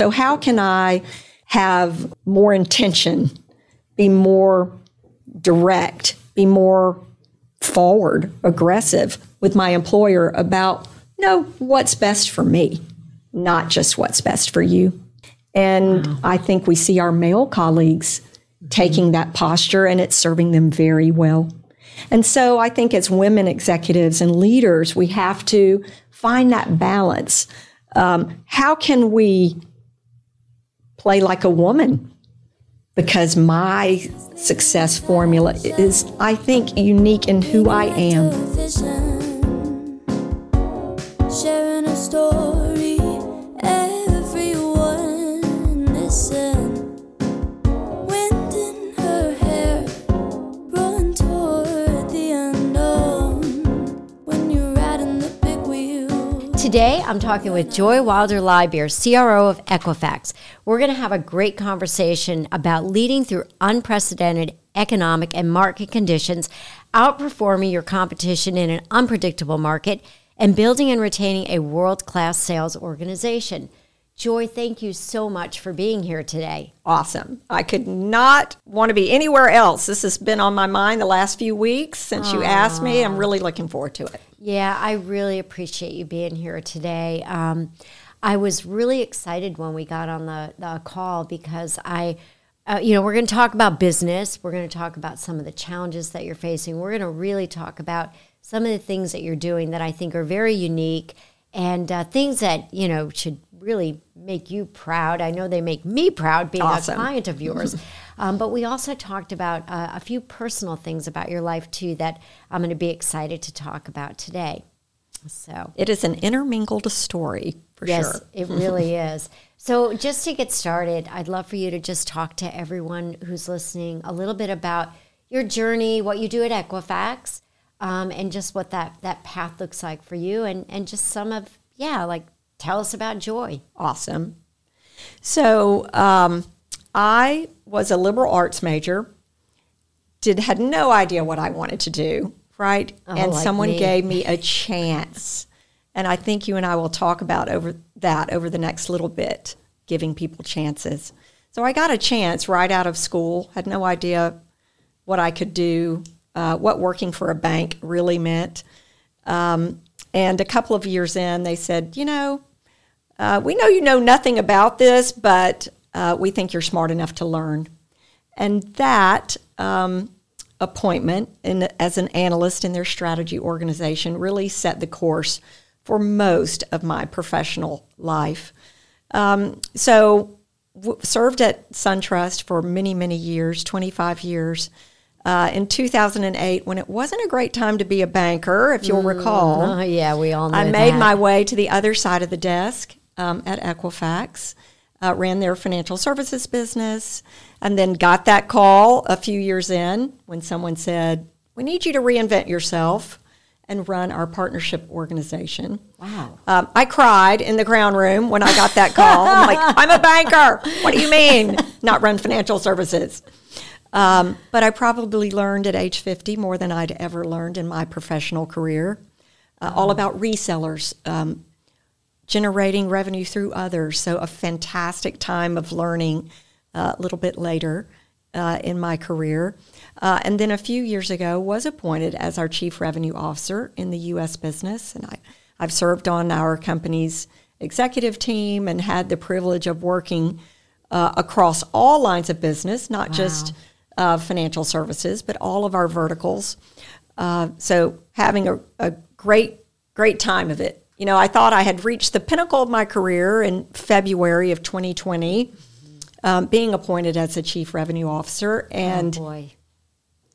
So, how can I have more intention, be more direct, be more forward, aggressive with my employer about, you know, what's best for me, not just what's best for you? And wow. I think we see our male colleagues taking that posture and it's serving them very well. And so I think as women executives and leaders, we have to find that balance. Um, how can we play like a woman? Because my success formula is, I think, unique in who I am. Today, I'm talking with Joy Wilder Lybeer, CRO of Equifax. We're going to have a great conversation about leading through unprecedented economic and market conditions, outperforming your competition in an unpredictable market, and building and retaining a world class sales organization. Joy, thank you so much for being here today. Awesome. I could not want to be anywhere else. This has been on my mind the last few weeks since Aww. you asked me. I'm really looking forward to it. Yeah, I really appreciate you being here today. Um, I was really excited when we got on the, the call because I, uh, you know, we're going to talk about business. We're going to talk about some of the challenges that you're facing. We're going to really talk about some of the things that you're doing that I think are very unique and uh, things that, you know, should really make you proud. I know they make me proud being awesome. a client of yours. um, but we also talked about uh, a few personal things about your life too that I'm going to be excited to talk about today. So it is an intermingled story for yes, sure. it really is. So just to get started, I'd love for you to just talk to everyone who's listening a little bit about your journey, what you do at Equifax, um, and just what that that path looks like for you, and and just some of yeah, like tell us about joy. Awesome. So um, I was a liberal arts major. Did had no idea what I wanted to do, right? Oh, and like someone me. gave me a chance. And I think you and I will talk about over that over the next little bit, giving people chances. So I got a chance right out of school. Had no idea what I could do, uh, what working for a bank really meant. Um, and a couple of years in, they said, you know, uh, we know you know nothing about this, but uh, we think you're smart enough to learn. And that um, appointment in, as an analyst in their strategy organization really set the course for most of my professional life. Um, so, w- served at SunTrust for many, many years 25 years. Uh, in 2008, when it wasn't a great time to be a banker, if you'll mm, recall. Uh, yeah, we all I made my way to the other side of the desk um, at Equifax, uh, ran their financial services business, and then got that call a few years in when someone said, We need you to reinvent yourself and run our partnership organization. Wow. Um, I cried in the crown room when I got that call. I'm like, I'm a banker. What do you mean? Not run financial services. Um, but I probably learned at age 50 more than I'd ever learned in my professional career. Uh, all about resellers, um, generating revenue through others. So, a fantastic time of learning uh, a little bit later uh, in my career. Uh, and then a few years ago, was appointed as our chief revenue officer in the U.S. business. And I, I've served on our company's executive team and had the privilege of working uh, across all lines of business, not wow. just uh, financial services, but all of our verticals. Uh, so, having a, a great, great time of it you know, I thought I had reached the pinnacle of my career in February of 2020, um, being appointed as a chief revenue officer. And oh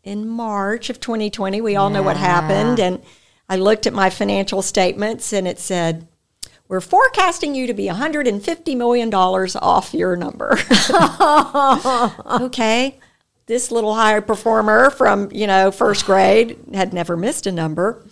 in March of 2020, we all yeah. know what happened. And I looked at my financial statements and it said, we're forecasting you to be $150 million off your number. okay. This little high performer from, you know, first grade had never missed a number.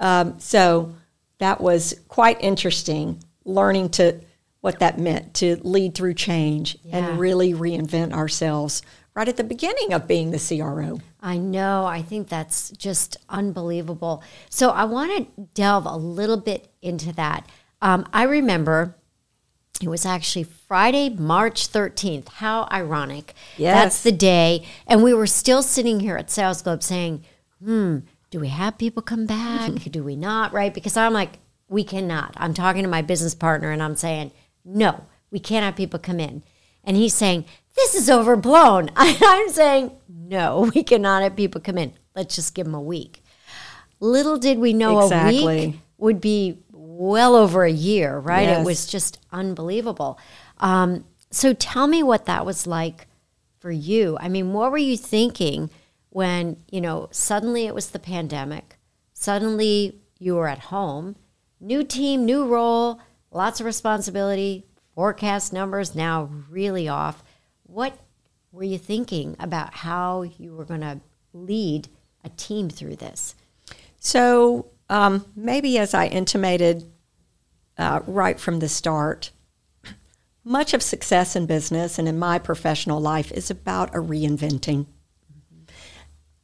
Um, so that was quite interesting learning to what that meant to lead through change yeah. and really reinvent ourselves right at the beginning of being the CRO. I know. I think that's just unbelievable. So I want to delve a little bit into that. Um, I remember It was actually Friday, March 13th. How ironic. Yes. That's the day. And we were still sitting here at SalesGlobe saying, hmm, do we have people come back? do we not? Right? Because I'm like, we cannot. I'm talking to my business partner and I'm saying, no, we can't have people come in. And he's saying, this is overblown. I'm saying, no, we cannot have people come in. Let's just give them a week. Little did we know exactly. a week would be well over a year, right? Yes. It was just unbelievable. Um, so tell me what that was like for you. I mean, what were you thinking when, you know, suddenly it was the pandemic, suddenly you were at home, new team, new role, lots of responsibility, forecast numbers now really off. What were you thinking about how you were going to lead a team through this? So, um, maybe as I intimated uh, right from the start, much of success in business and in my professional life is about a reinventing.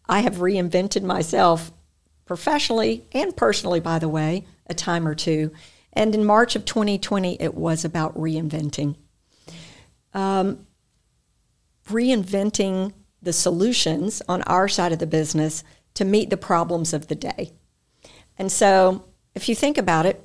I have reinvented myself professionally and personally, by the way, a time or two. And in March of 2020, it was about reinventing. Um, reinventing the solutions on our side of the business to meet the problems of the day. And so, if you think about it,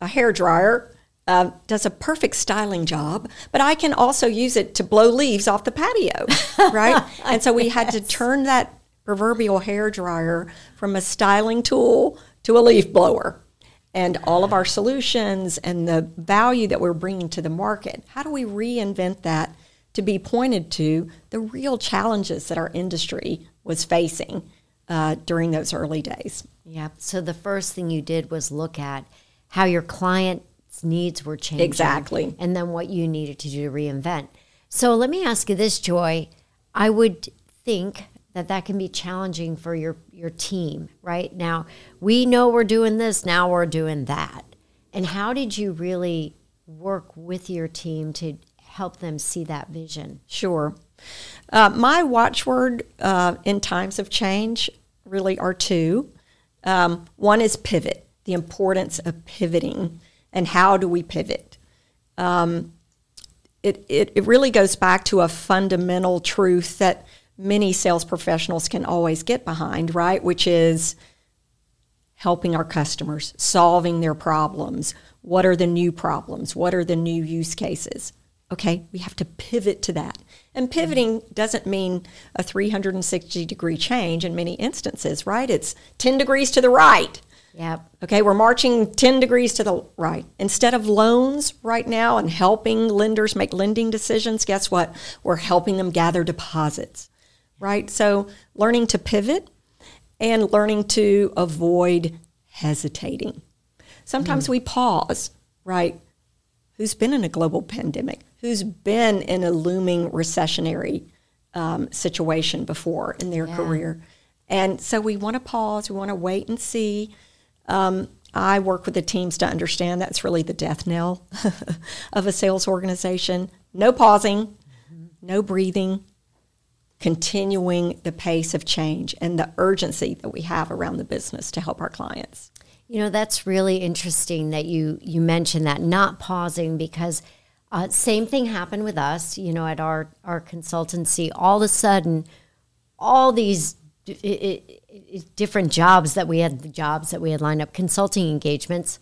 a hair dryer uh, does a perfect styling job, but I can also use it to blow leaves off the patio, right? and so we had to turn that proverbial hair dryer from a styling tool to a leaf blower. And all of our solutions and the value that we're bringing to the market, how do we reinvent that to be pointed to the real challenges that our industry was facing uh, during those early days? Yeah. So the first thing you did was look at how your client's needs were changing. Exactly. And then what you needed to do to reinvent. So let me ask you this, Joy. I would think that that can be challenging for your your team, right? Now, we know we're doing this, now we're doing that. And how did you really work with your team to help them see that vision? Sure. Uh, my watchword uh, in times of change really are two. Um, one is pivot, the importance of pivoting, and how do we pivot? Um, it, it, it really goes back to a fundamental truth that many sales professionals can always get behind, right? Which is helping our customers, solving their problems. What are the new problems? What are the new use cases? Okay, we have to pivot to that. And pivoting doesn't mean a 360 degree change in many instances, right? It's 10 degrees to the right. Yep. Okay, we're marching 10 degrees to the right. Instead of loans right now and helping lenders make lending decisions, guess what? We're helping them gather deposits, right? So learning to pivot and learning to avoid hesitating. Sometimes mm. we pause, right? Who's been in a global pandemic? Who's been in a looming recessionary um, situation before in their yeah. career. And so we want to pause, we want to wait and see. Um, I work with the teams to understand that's really the death knell of a sales organization. No pausing, mm-hmm. no breathing, continuing the pace of change and the urgency that we have around the business to help our clients. You know, that's really interesting that you you mentioned that not pausing because – uh, same thing happened with us, you know, at our, our consultancy. All of a sudden, all these different jobs that we had, the jobs that we had lined up, consulting engagements.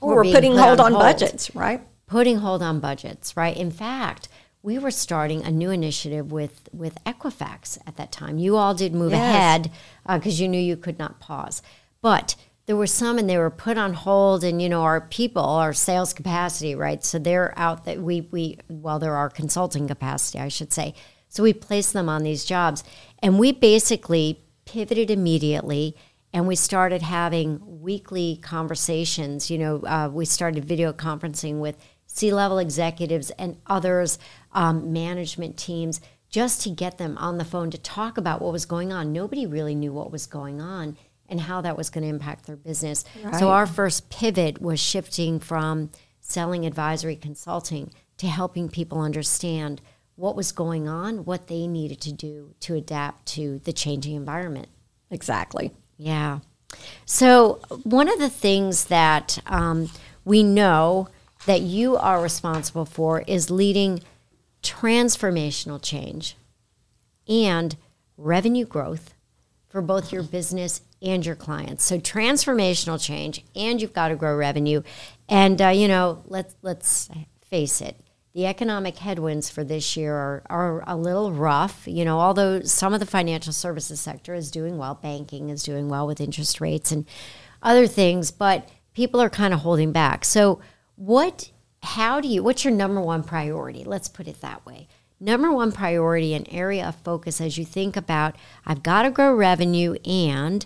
Were, were putting put hold on, hold, budgets, right? Putting hold on budgets, right? In fact, we were starting a new initiative with with Equifax at that time. You all did move yes. ahead because uh, you knew you could not pause, but there were some and they were put on hold and you know our people our sales capacity right? So they're out that we we well they're our consulting capacity i should say. So we placed them on these jobs and we basically pivoted immediately and we started having weekly conversations you know uh, we started video conferencing with c-level executives and others um, management teams just to get them on the phone to talk about what was going on. Nobody really knew what was going on and how that was going to impact their business. Right. So our first pivot was shifting from selling advisory consulting to helping people understand what was going on, what they needed to do to adapt to the changing environment. Exactly. Yeah. So one of the things that um, we know that you are responsible for is leading transformational change and revenue growth for both your business and your clients. So transformational change, and you've got to grow revenue. And uh, you know, let's let's face it, the economic headwinds for this year are, are a little rough. You know, although some of the financial services sector is doing well, banking is doing well with interest rates and other things, but people are kind of holding back. So, what? How do you? What's your number one priority? Let's put it that way number one priority and area of focus as you think about I've got to grow revenue and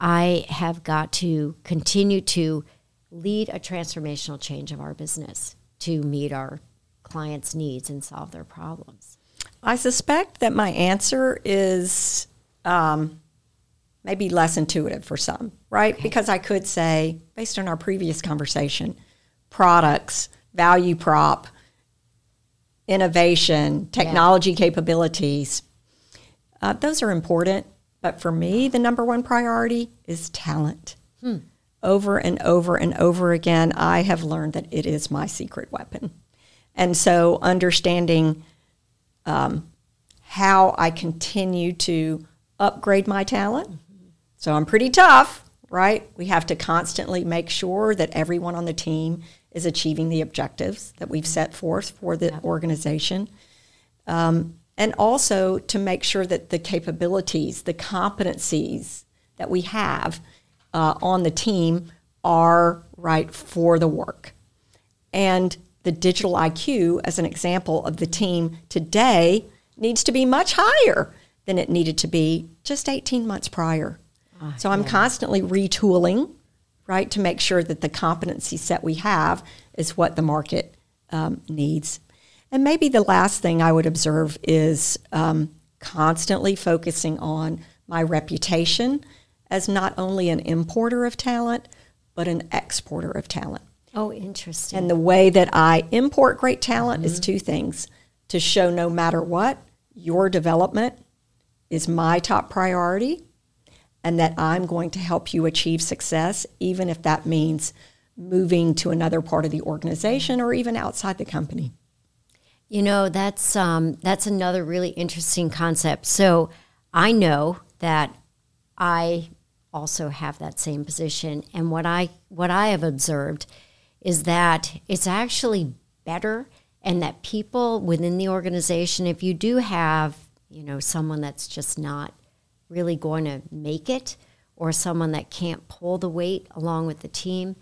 I have got to continue to lead a transformational change of our business to meet our clients' needs and solve their problems? I suspect that my answer is um, maybe less intuitive for some, right? Okay. Because I could say, based on our previous conversation, products, value prop, innovation, technology yeah. capabilities. Uh, those are important. But for me, the number one priority is talent. Hmm. Over and over and over again, I have learned that it is my secret weapon. And so understanding um, how I continue to upgrade my talent. Mm-hmm. So I'm pretty tough, right? We have to constantly make sure that everyone on the team is achieving the objectives that we've set forth for the organization. Um, and also to make sure that the capabilities, the competencies that we have uh, on the team are right for the work. And the digital IQ, as an example of the team today, needs to be much higher than it needed to be just 18 months prior. Oh, so I'm yeah. constantly retooling right? To make sure that the competency set we have is what the market um, needs. And maybe the last thing I would observe is um, constantly focusing on my reputation as not only an importer of talent, but an exporter of talent. Oh, interesting. And the way that I import great talent mm-hmm. is two things to show no matter what, your development is my top priority and that I'm going to help you achieve success, even if that means moving to another part of the organization or even outside the company. You know, that's um, that's another really interesting concept. So I know that I also have that same position, and what I what I have observed is that it's actually better, and that people within the organization, if you do have you know someone that's just not really going to make it or someone that can't pull the weight along with the team,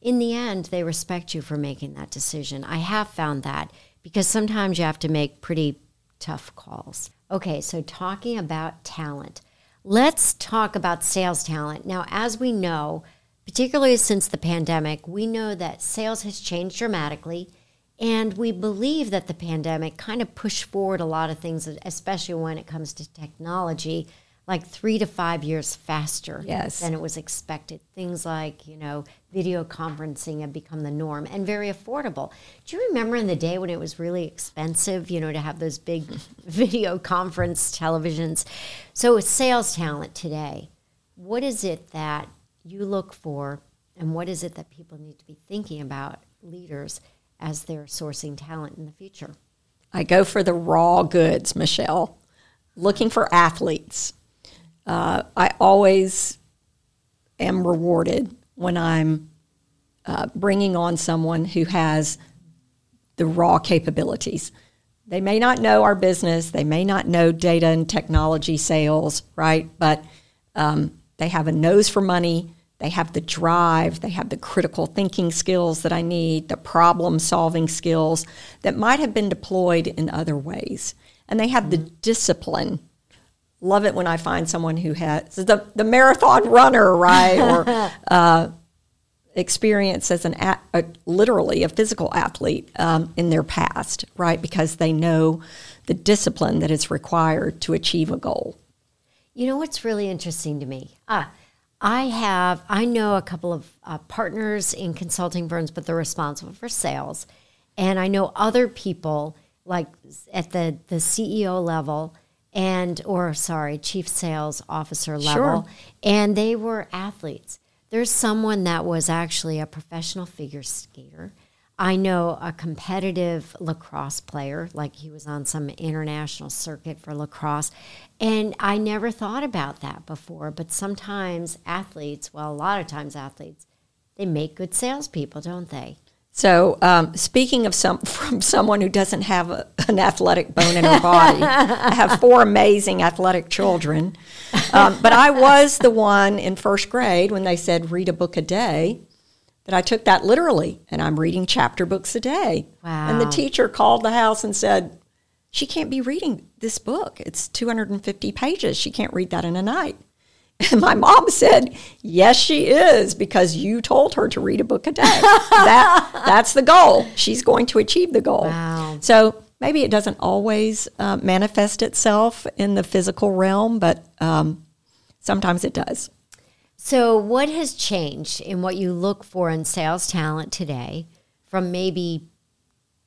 in the end, they respect you for making that decision. I have found that because sometimes you have to make pretty tough calls. Okay, so talking about talent, let's talk about sales talent. Now, as we know, particularly since the pandemic, we know that sales has changed dramatically. And we believe that the pandemic kind of pushed forward a lot of things, especially when it comes to technology like three to five years faster yes. than it was expected. Things like, you know, video conferencing have become the norm and very affordable. Do you remember in the day when it was really expensive, you know, to have those big video conference televisions? So, with sales talent today, what is it that you look for and what is it that people need to be thinking about leaders as they're sourcing talent in the future? I go for the raw goods, Michelle, looking for athletes uh, I always am rewarded when I'm uh, bringing on someone who has the raw capabilities. They may not know our business, they may not know data and technology sales, right? But um, they have a nose for money, they have the drive, they have the critical thinking skills that I need, the problem solving skills that might have been deployed in other ways. And they have mm-hmm. the discipline love it when I find someone who has the, the marathon runner, right? or uh, experience as an a, a, literally a physical athlete um, in their past, right? Because they know the discipline that is required to achieve a goal. You know what's really interesting to me? Ah, I have I know a couple of uh, partners in consulting firms, but they're responsible for sales, and I know other people like at the the CEO level and or sorry, chief sales officer level, sure. and they were athletes. There's someone that was actually a professional figure skater. I know a competitive lacrosse player, like he was on some international circuit for lacrosse. And I never thought about that before. But sometimes athletes, well, a lot of times athletes, they make good salespeople, don't they? So, um, speaking of some from someone who doesn't have a, an athletic bone in her body, I have four amazing athletic children. Um, but I was the one in first grade when they said read a book a day that I took that literally, and I'm reading chapter books a day. Wow. And the teacher called the house and said, She can't be reading this book. It's 250 pages. She can't read that in a night. And my mom said, Yes, she is, because you told her to read a book a day. that, that's the goal. She's going to achieve the goal. Wow. So maybe it doesn't always uh, manifest itself in the physical realm, but um, sometimes it does. So, what has changed in what you look for in sales talent today from maybe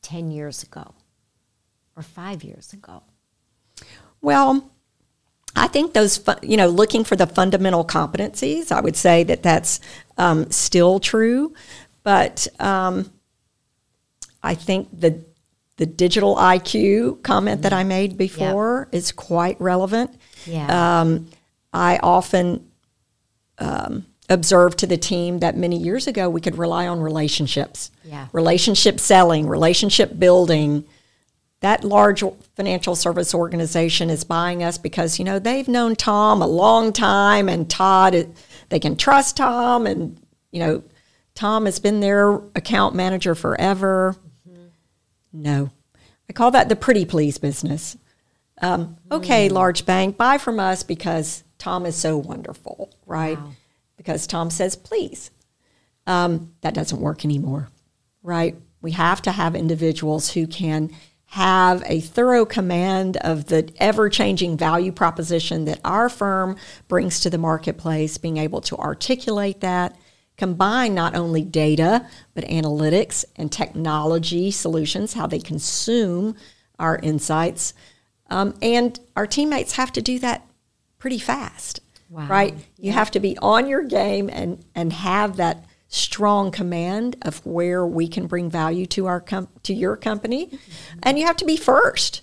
10 years ago or five years ago? Well, I think those, you know, looking for the fundamental competencies, I would say that that's um, still true. But um, I think the the digital IQ comment that I made before yep. is quite relevant. Yeah. Um, I often um, observed to the team that many years ago we could rely on relationships, yeah. relationship selling, relationship building. That large financial service organization is buying us because you know they've known Tom a long time, and Todd, they can trust Tom, and you know Tom has been their account manager forever. Mm-hmm. No, I call that the pretty please business. Um, okay, mm. large bank, buy from us because Tom is so wonderful, right? Wow. Because Tom says, please. Um, that doesn't work anymore, right? We have to have individuals who can have a thorough command of the ever changing value proposition that our firm brings to the marketplace, being able to articulate that, combine not only data, but analytics and technology solutions, how they consume our insights. Um, and our teammates have to do that pretty fast. Wow. Right? You have to be on your game and, and have that strong command of where we can bring value to our com- to your company mm-hmm. and you have to be first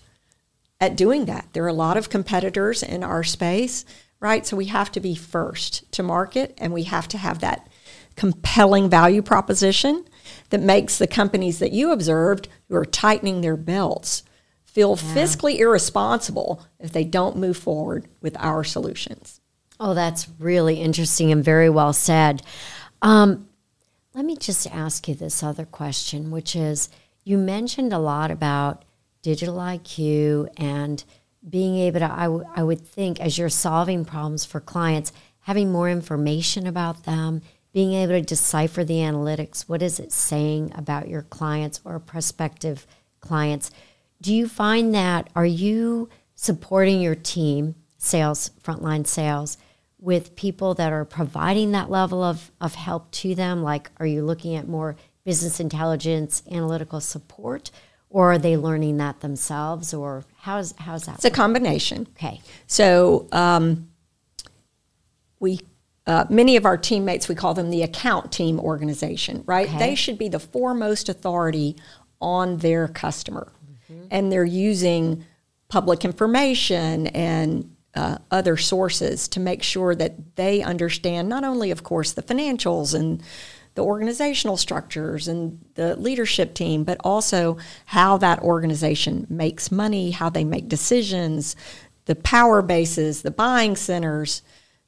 at doing that there are a lot of competitors in our space right so we have to be first to market and we have to have that compelling value proposition that makes the companies that you observed who are tightening their belts feel yeah. fiscally irresponsible if they don't move forward with our solutions. Oh, that's really interesting and very well said. Um, let me just ask you this other question, which is you mentioned a lot about digital IQ and being able to, I, w- I would think, as you're solving problems for clients, having more information about them, being able to decipher the analytics. What is it saying about your clients or prospective clients? do you find that are you supporting your team, sales, frontline sales, with people that are providing that level of, of help to them? Like, are you looking at more business intelligence, analytical support, or are they learning that themselves, or how's how's that? It's work? a combination. Okay. So um, we uh, many of our teammates, we call them the account team organization, right? Okay. They should be the foremost authority on their customer mm-hmm. and they're using public information and uh, other sources to make sure that they understand not only, of course, the financials and the organizational structures and the leadership team, but also how that organization makes money, how they make decisions, the power bases, the buying centers.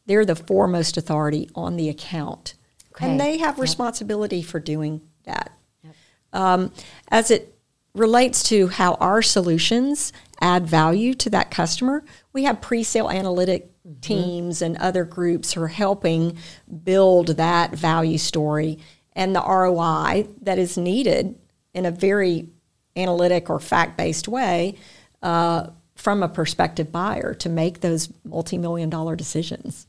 They're the foremost authority on the account. Okay. And they have responsibility yep. for doing that. Yep. Um, as it relates to how our solutions add value to that customer, we have pre-sale analytic mm-hmm. teams and other groups who are helping build that value story and the ROI that is needed in a very analytic or fact-based way uh, from a prospective buyer to make those multi-million dollar decisions.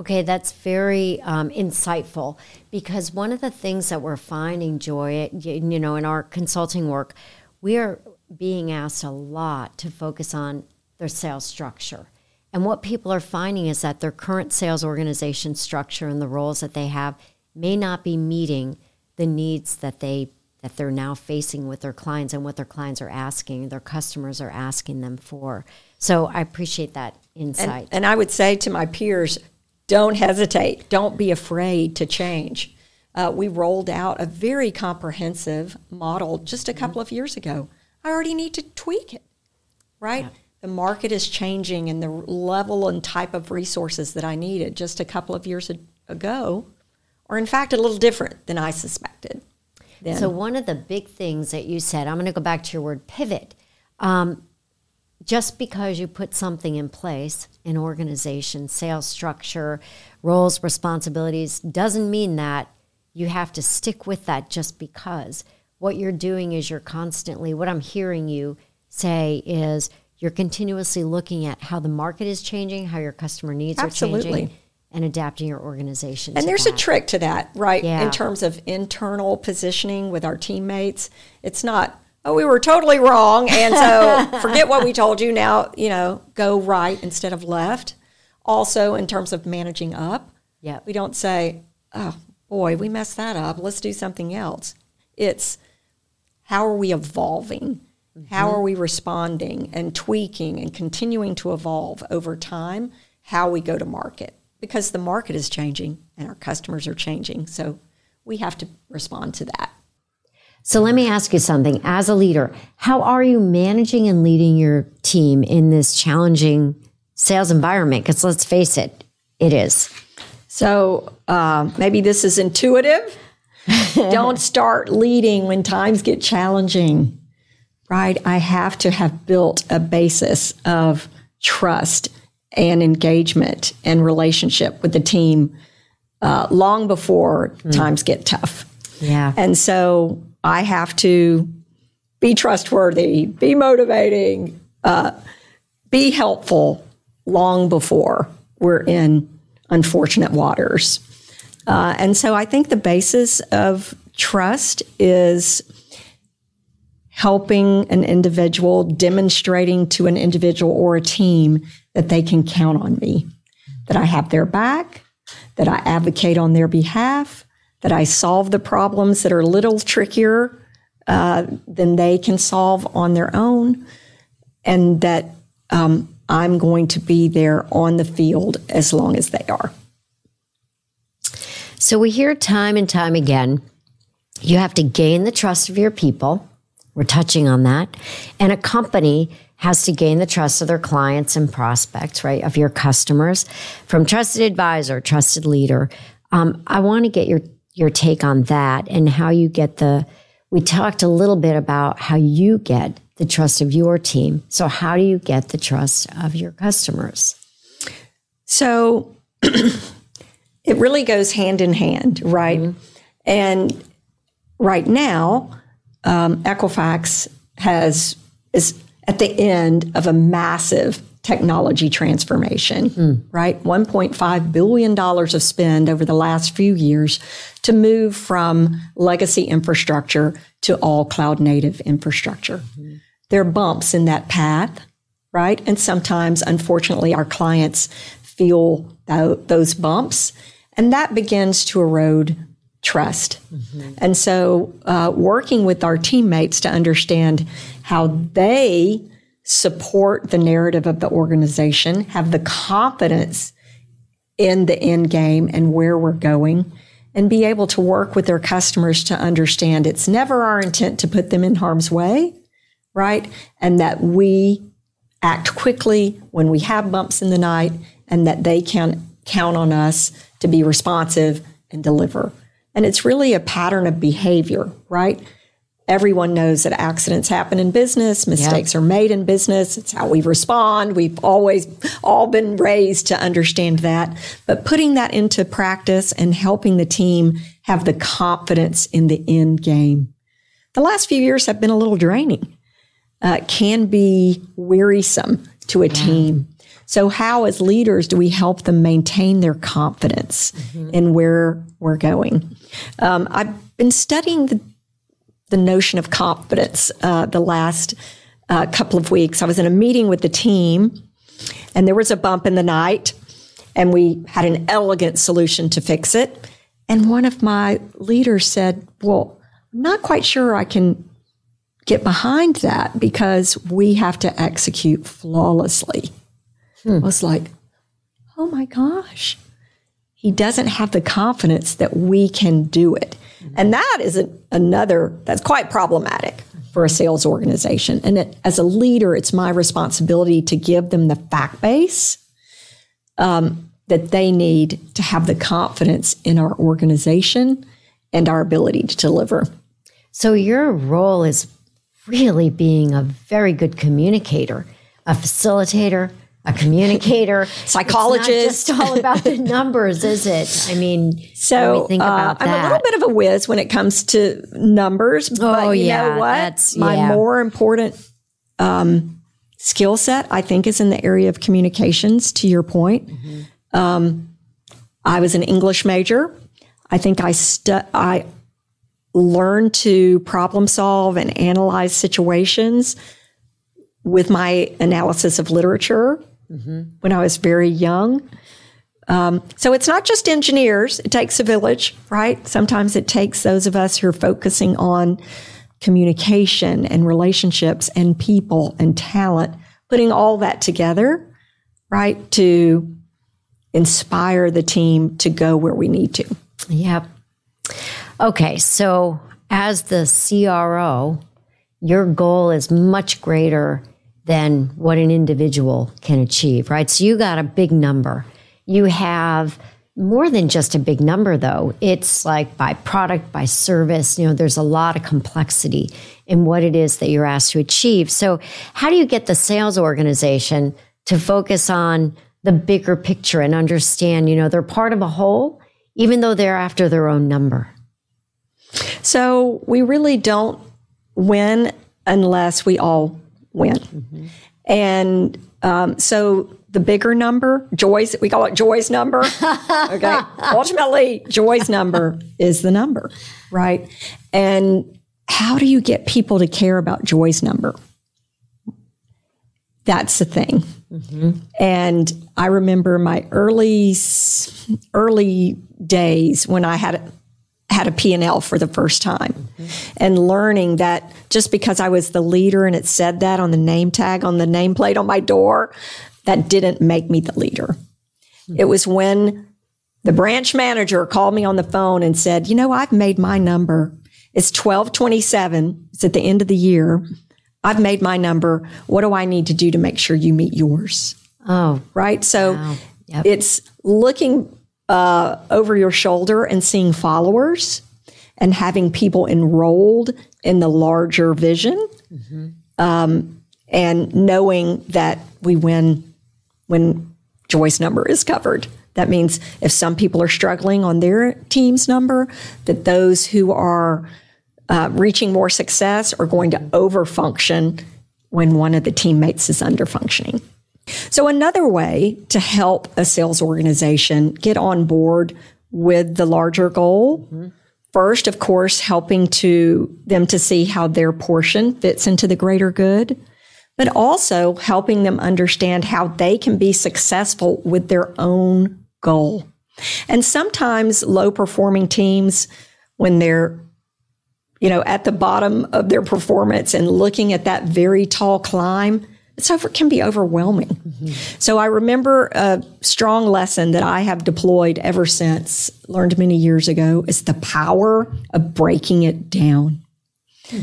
Okay, that's very um, insightful because one of the things that we're finding, Joy, you know, in our consulting work, we are being asked a lot to focus on their sales structure. And what people are finding is that their current sales organization structure and the roles that they have may not be meeting the needs that they that they're now facing with their clients and what their clients are asking, their customers are asking them for. So I appreciate that insight. And, and I would say to my peers, don't hesitate. Don't be afraid to change. Uh, we rolled out a very comprehensive model just a couple of years ago. I already need to tweak it, right? Yeah. The market is changing, and the level and type of resources that I needed just a couple of years ago are, in fact, a little different than I suspected. Then. So, one of the big things that you said, I'm going to go back to your word pivot. Um, just because you put something in place, an organization, sales structure, roles, responsibilities, doesn't mean that you have to stick with that just because. What you're doing is you're constantly, what I'm hearing you say is you're continuously looking at how the market is changing, how your customer needs Absolutely. are changing, and adapting your organization. And there's that. a trick to that, right? Yeah. In terms of internal positioning with our teammates, it's not, oh, we were totally wrong, and so forget what we told you. Now, you know, go right instead of left. Also, in terms of managing up, yeah, we don't say, oh, boy, we messed that up. Let's do something else. It's how are we evolving? Mm-hmm. How are we responding and tweaking and continuing to evolve over time? How we go to market because the market is changing and our customers are changing. So we have to respond to that. So let me ask you something. As a leader, how are you managing and leading your team in this challenging sales environment? Because let's face it, it is. So uh, maybe this is intuitive. Don't start leading when times get challenging, right? I have to have built a basis of trust and engagement and relationship with the team uh, long before mm. times get tough. Yeah. And so I have to be trustworthy, be motivating, uh, be helpful long before we're in unfortunate waters. Uh, and so I think the basis of trust is helping an individual, demonstrating to an individual or a team that they can count on me, that I have their back, that I advocate on their behalf, that I solve the problems that are a little trickier uh, than they can solve on their own, and that um, I'm going to be there on the field as long as they are. So we hear time and time again you have to gain the trust of your people. We're touching on that. And a company has to gain the trust of their clients and prospects, right? Of your customers from trusted advisor, trusted leader. Um, I want to get your, your take on that and how you get the, we talked a little bit about how you get the trust of your team. So, how do you get the trust of your customers? So, it really goes hand in hand, right? Mm-hmm. And right now, um, Equifax has is at the end of a massive technology transformation, mm. right? $1.5 billion of spend over the last few years to move from legacy infrastructure to all cloud native infrastructure. Mm-hmm there are bumps in that path, right? And sometimes, unfortunately, our clients feel th- those bumps, and that begins to erode trust. Mm-hmm. And so, uh, working with our teammates to understand how they support the narrative of the organization, have the confidence in the end game and where we're going, and be able to work with their customers to understand it's never our intent to put them in harm's way right? And that we act quickly when we have bumps in the night and that they can count on us to be responsive and deliver. And it's really a pattern of behavior, right? Everyone knows that accidents happen in business, mistakes yep. are made in business. It's how we respond. We've always all been raised to understand that. But putting that into practice and helping the team have the confidence in the end game. The last few years have been a little draining uh, can be wearisome to a yeah. team. So, how as leaders do we help them maintain their confidence mm-hmm. in where we're going? Um, I've been studying the, the notion of confidence uh, the last uh, couple of weeks. I was in a meeting with the team, and there was a bump in the night, and we had an elegant solution to fix it. And one of my leaders said, Well, I'm not quite sure I can get behind that because we have to execute flawlessly. Hmm. I was like, oh my gosh, he doesn't have the confidence that we can do it. And that is a, another, that's quite problematic for a sales organization. And it, as a leader, it's my responsibility to give them the fact base um, that they need to have the confidence in our organization and our ability to deliver. So, your role is really being a very good communicator, a facilitator, a communicator, psychologist. It's not just all about the numbers, is it? I mean, so uh, I'm a little bit of a whiz when it comes to numbers. Oh but you yeah, know what? My yeah. more important um, skill set, I think, is in the area of communications. To your point, mm-hmm. um, I was an English major. I think I stu- I learned to problem solve and analyze situations with my analysis of literature mm-hmm. when I was very young. Um, so it's not just engineers, it takes a village, right? Sometimes it takes those of us who are focusing on communication and relationships and people and talent, putting all that together, right, to inspire the team to go where we need to. Yep. Okay, so as the CRO, your goal is much greater than what an individual can achieve, right? So you got a big number. You have more than just a big number, though. It's like by product, by service. You know, there's a lot of complexity in what it is that you're asked to achieve. So, how do you get the sales organization to focus on the bigger picture and understand, you know, they're part of a whole, even though they're after their own number? So, we really don't win unless we all win. Mm-hmm. And um, so the bigger number, Joy's, we call it Joy's number. okay. Ultimately, Joy's number is the number, right? And how do you get people to care about Joy's number? That's the thing. Mm-hmm. And I remember my early early days when I had had a P&L for the first time mm-hmm. and learning that just because I was the leader and it said that on the name tag on the nameplate on my door, that didn't make me the leader. Mm-hmm. It was when the branch manager called me on the phone and said, "You know, I've made my number. It's 1227. It's at the end of the year. I've made my number. What do I need to do to make sure you meet yours?" Oh, right. So wow. yep. it's looking uh, over your shoulder and seeing followers and having people enrolled in the larger vision mm-hmm. um, and knowing that we win when Joy's number is covered. That means if some people are struggling on their team's number, that those who are uh, reaching more success are going to overfunction when one of the teammates is underfunctioning. So, another way to help a sales organization get on board with the larger goal, mm-hmm. first, of course, helping to them to see how their portion fits into the greater good, but also helping them understand how they can be successful with their own goal. And sometimes low performing teams, when they're you know, at the bottom of their performance and looking at that very tall climb, it's over, can be overwhelming. Mm-hmm. So I remember a strong lesson that I have deployed ever since, learned many years ago, is the power of breaking it down. Hmm.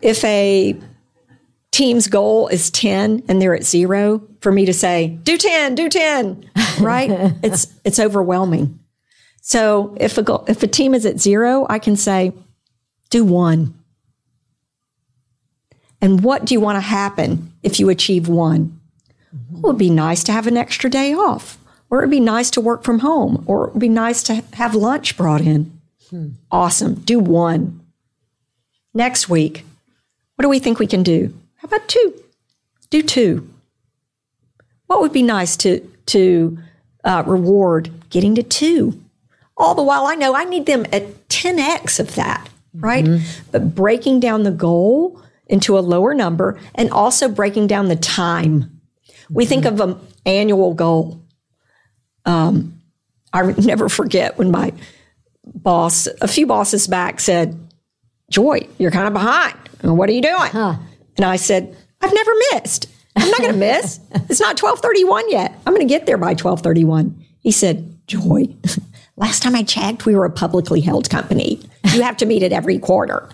If a team's goal is 10 and they're at zero, for me to say, do 10, do 10, right? it's, it's overwhelming. So if a, goal, if a team is at zero, I can say, do one and what do you want to happen if you achieve one? Well, it would be nice to have an extra day off, or it'd be nice to work from home, or it'd be nice to have lunch brought in. Hmm. Awesome. Do one. Next week, what do we think we can do? How about two? Do two. What would be nice to to uh, reward getting to two? All the while, I know I need them at 10x of that, right? Mm-hmm. But breaking down the goal into a lower number and also breaking down the time. We think of an annual goal. Um, I never forget when my boss, a few bosses back, said, Joy, you're kind of behind. What are you doing? Huh. And I said, I've never missed. I'm not going to miss. It's not 1231 yet. I'm going to get there by 1231. He said, Joy, last time I checked, we were a publicly held company. You have to meet it every quarter.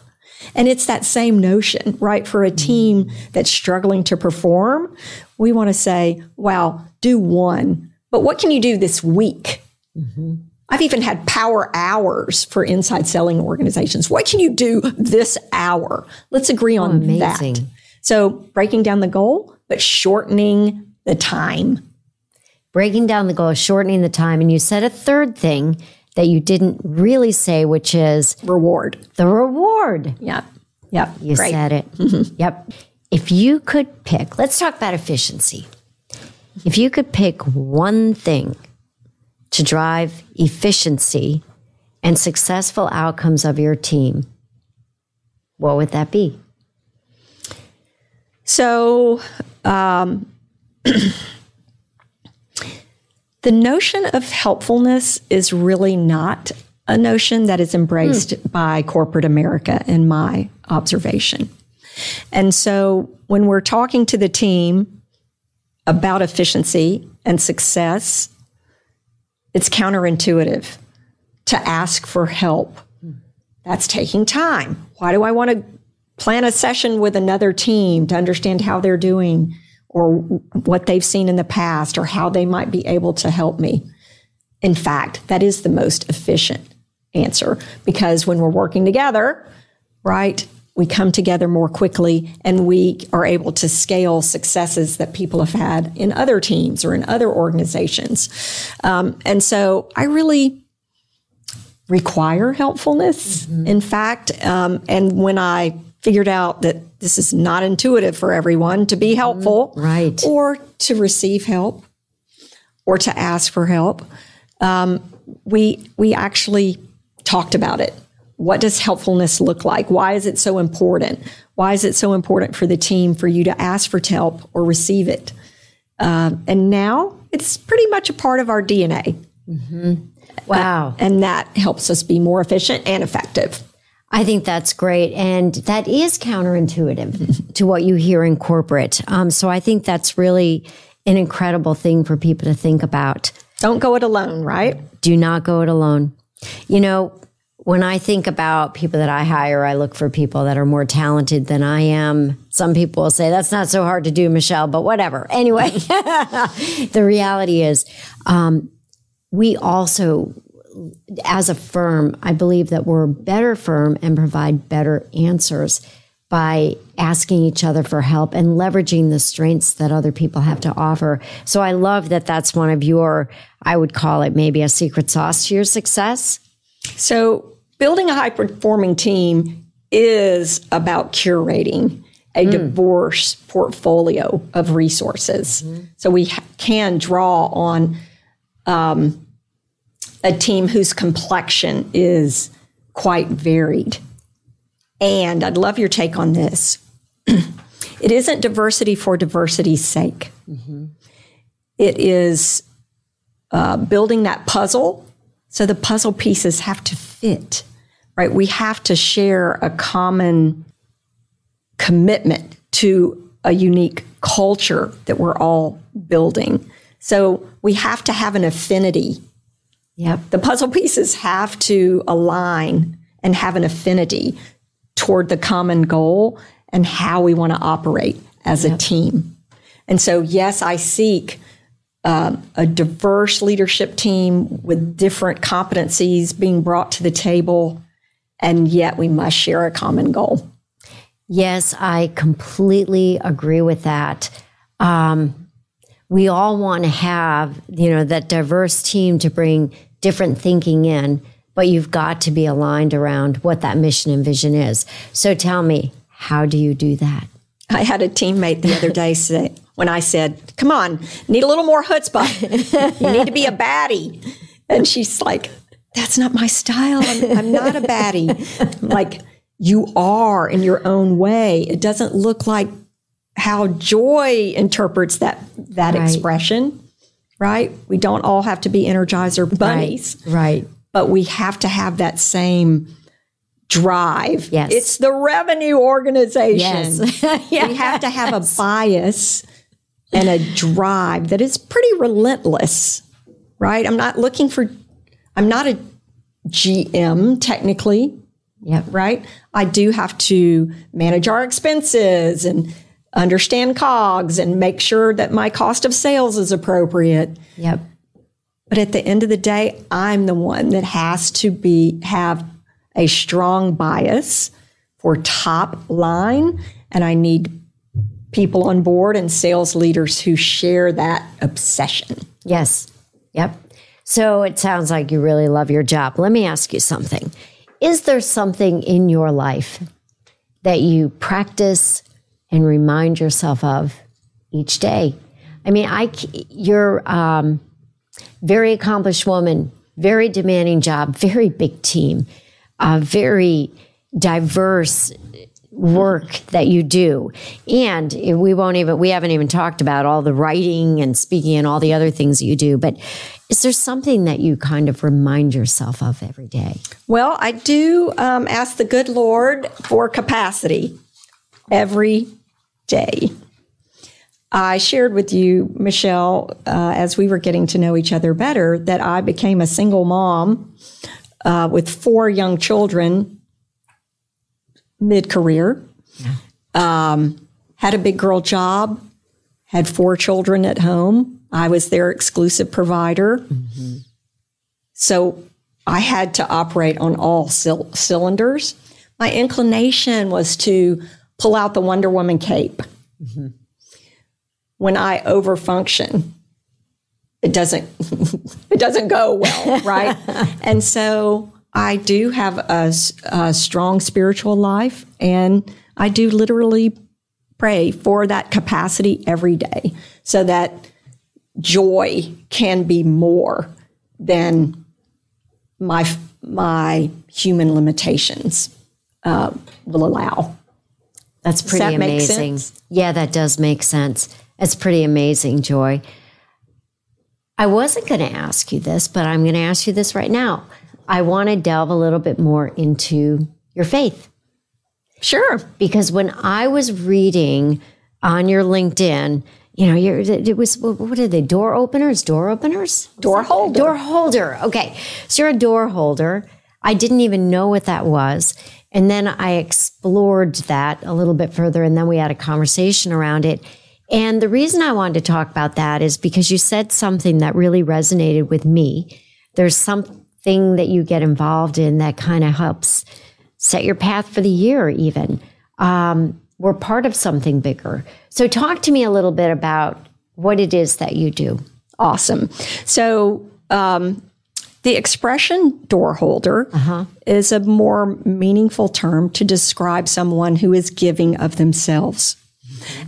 And it's that same notion, right? For a team that's struggling to perform, we want to say, wow, do one, but what can you do this week? Mm-hmm. I've even had power hours for inside selling organizations. What can you do this hour? Let's agree on oh, that. So breaking down the goal, but shortening the time. Breaking down the goal, shortening the time. And you said a third thing that you didn't really say, which is reward. The reward. Yep. Yep. You Great. said it. Mm-hmm. Yep. If you could pick, let's talk about efficiency. If you could pick one thing to drive efficiency and successful outcomes of your team, what would that be? So, um, the notion of helpfulness is really not a notion that is embraced mm. by corporate America, in my observation. And so, when we're talking to the team about efficiency and success, it's counterintuitive to ask for help. That's taking time. Why do I want to plan a session with another team to understand how they're doing or what they've seen in the past or how they might be able to help me? In fact, that is the most efficient answer because when we're working together, right, we come together more quickly and we are able to scale successes that people have had in other teams or in other organizations. Um, and so I really require helpfulness. Mm-hmm. In fact, um, and when I figured out that this is not intuitive for everyone to be mm-hmm. helpful, mm-hmm. right, or to receive help, or to ask for help, um, we we actually talked about it what does helpfulness look like? Why is it so important? Why is it so important for the team for you to ask for help or receive it? Uh, and now it's pretty much a part of our DNA. Mm-hmm. Wow. Uh, and that helps us be more efficient and effective. I think that's great. And that is counterintuitive to what you hear in corporate. Um, so I think that's really an incredible thing for people to think about. Don't go it alone, right? Do not go it alone. You know, when I think about people that I hire, I look for people that are more talented than I am. Some people will say that's not so hard to do, Michelle, but whatever. Anyway, the reality is, um, we also, as a firm, I believe that we're a better firm and provide better answers by asking each other for help and leveraging the strengths that other people have to offer. So I love that that's one of your, I would call it maybe a secret sauce to your success so, building a high performing team is about curating a mm. diverse portfolio of resources. Mm-hmm. So, we ha- can draw on um, a team whose complexion is quite varied. And I'd love your take on this. it isn't diversity for diversity's sake. Mm-hmm. It is uh, building that puzzle so the puzzle pieces have to fit, right? We have to share a common commitment to a unique culture that we're all building. So we have to have an affinity. Yep. The puzzle pieces have to align and have an affinity toward the common goal and how we want to operate as yep. a team. And so, yes, I seek um, a diverse leadership team with different competencies being brought to the table, and yet we must share a common goal. Yes, I completely agree with that. Um, we all want to have, you know, that diverse team to bring different thinking in, but you've got to be aligned around what that mission and vision is. So tell me, how do you do that? I had a teammate the other day say, when I said, Come on, need a little more chutzpah. you need to be a baddie. And she's like, That's not my style. I'm, I'm not a baddie. like, you are in your own way. It doesn't look like how joy interprets that that right. expression, right? We don't all have to be energizer bunnies. Right. right. but we have to have that same drive. Yes. It's the revenue organization. Yes. yes. We have to have a bias and a drive that is pretty relentless, right? I'm not looking for, I'm not a GM technically. Yep. Right. I do have to manage our expenses and understand COGS and make sure that my cost of sales is appropriate. Yep. But at the end of the day, I'm the one that has to be have a strong bias for top line and I need people on board and sales leaders who share that obsession. Yes. Yep. So it sounds like you really love your job. Let me ask you something. Is there something in your life that you practice and remind yourself of each day? I mean, I you're um, very accomplished woman, very demanding job, very big team, a very diverse work that you do. And we won't even, we haven't even talked about all the writing and speaking and all the other things that you do. But is there something that you kind of remind yourself of every day? Well, I do um, ask the good Lord for capacity every day. I shared with you, Michelle, uh, as we were getting to know each other better, that I became a single mom uh, with four young children mid career. Yeah. Um, had a big girl job, had four children at home. I was their exclusive provider. Mm-hmm. So I had to operate on all c- cylinders. My inclination was to pull out the Wonder Woman cape. Mm-hmm. When I overfunction, it doesn't it doesn't go well, right? and so I do have a, a strong spiritual life, and I do literally pray for that capacity every day so that joy can be more than my my human limitations uh, will allow. That's pretty that amazing. Yeah, that does make sense. It's pretty amazing, Joy. I wasn't going to ask you this, but I'm going to ask you this right now. I want to delve a little bit more into your faith. Sure. Because when I was reading on your LinkedIn, you know, it was, what are they, door openers, door openers? Door holder. Door holder. Okay. So you're a door holder. I didn't even know what that was. And then I explored that a little bit further, and then we had a conversation around it. And the reason I wanted to talk about that is because you said something that really resonated with me. There's something that you get involved in that kind of helps set your path for the year, even. Um, we're part of something bigger. So, talk to me a little bit about what it is that you do. Awesome. So, um, the expression door holder uh-huh. is a more meaningful term to describe someone who is giving of themselves.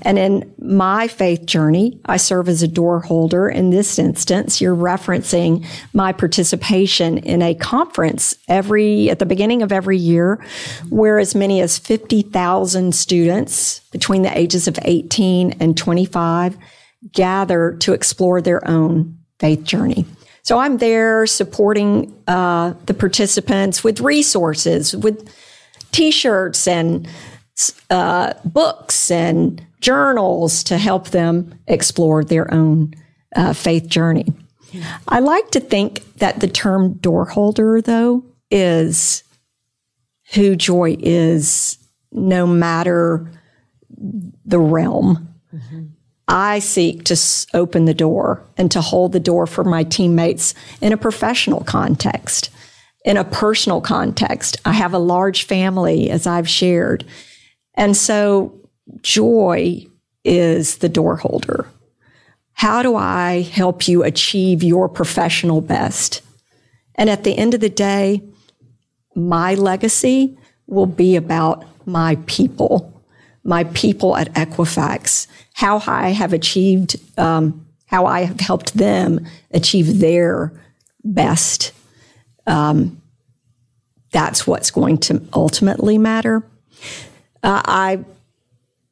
And in my faith journey, I serve as a door holder. In this instance, you're referencing my participation in a conference every, at the beginning of every year, where as many as 50,000 students between the ages of 18 and 25 gather to explore their own faith journey. So I'm there supporting uh, the participants with resources, with t-shirts and uh, books and journals to help them explore their own uh, faith journey. I like to think that the term door holder, though, is who joy is no matter the realm. Mm-hmm. I seek to open the door and to hold the door for my teammates in a professional context, in a personal context. I have a large family, as I've shared. And so joy is the door holder. How do I help you achieve your professional best? And at the end of the day, my legacy will be about my people, my people at Equifax, how I have achieved, um, how I have helped them achieve their best. Um, that's what's going to ultimately matter. Uh, I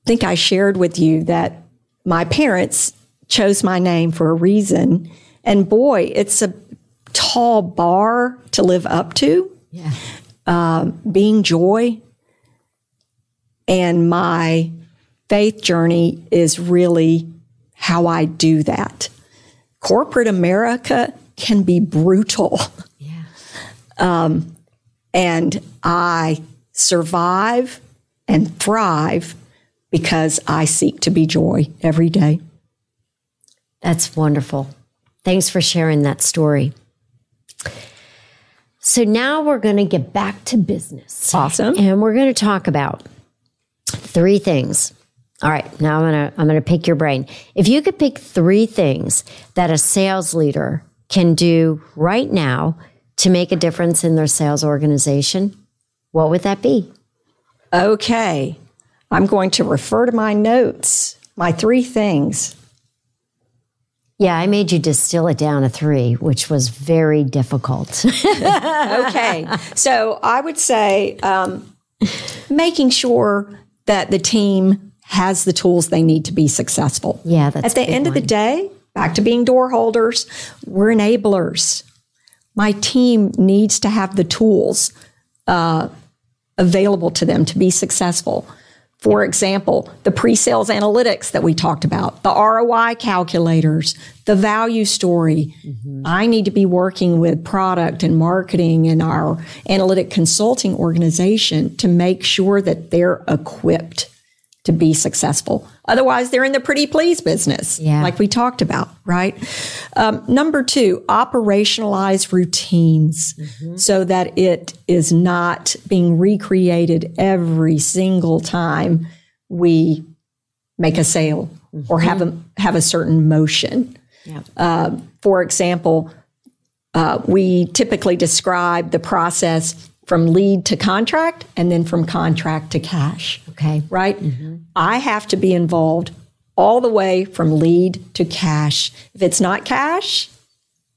think I shared with you that my parents chose my name for a reason. And boy, it's a tall bar to live up to. Yeah. Um, being joy. And my faith journey is really how I do that. Corporate America can be brutal. Yeah. Um, and I survive and thrive because I seek to be joy every day. That's wonderful. Thanks for sharing that story. So now we're going to get back to business. Awesome. And we're going to talk about three things. All right, now I'm going to I'm to pick your brain. If you could pick 3 things that a sales leader can do right now to make a difference in their sales organization, what would that be? Okay. I'm going to refer to my notes, my three things. Yeah, I made you distill it down to three, which was very difficult. okay. So I would say um, making sure that the team has the tools they need to be successful. Yeah, that's at the end one. of the day. Back to being door holders, we're enablers. My team needs to have the tools uh, available to them to be successful. For example, the pre sales analytics that we talked about, the ROI calculators, the value story. Mm-hmm. I need to be working with product and marketing and our analytic consulting organization to make sure that they're equipped to be successful. Otherwise, they're in the pretty please business, yeah. like we talked about, right? Um, number two, operationalize routines mm-hmm. so that it is not being recreated every single time we make a sale mm-hmm. or have a, have a certain motion. Yeah. Uh, for example, uh, we typically describe the process from lead to contract and then from contract to cash. Okay. Right? Mm-hmm. I have to be involved all the way from lead to cash. If it's not cash,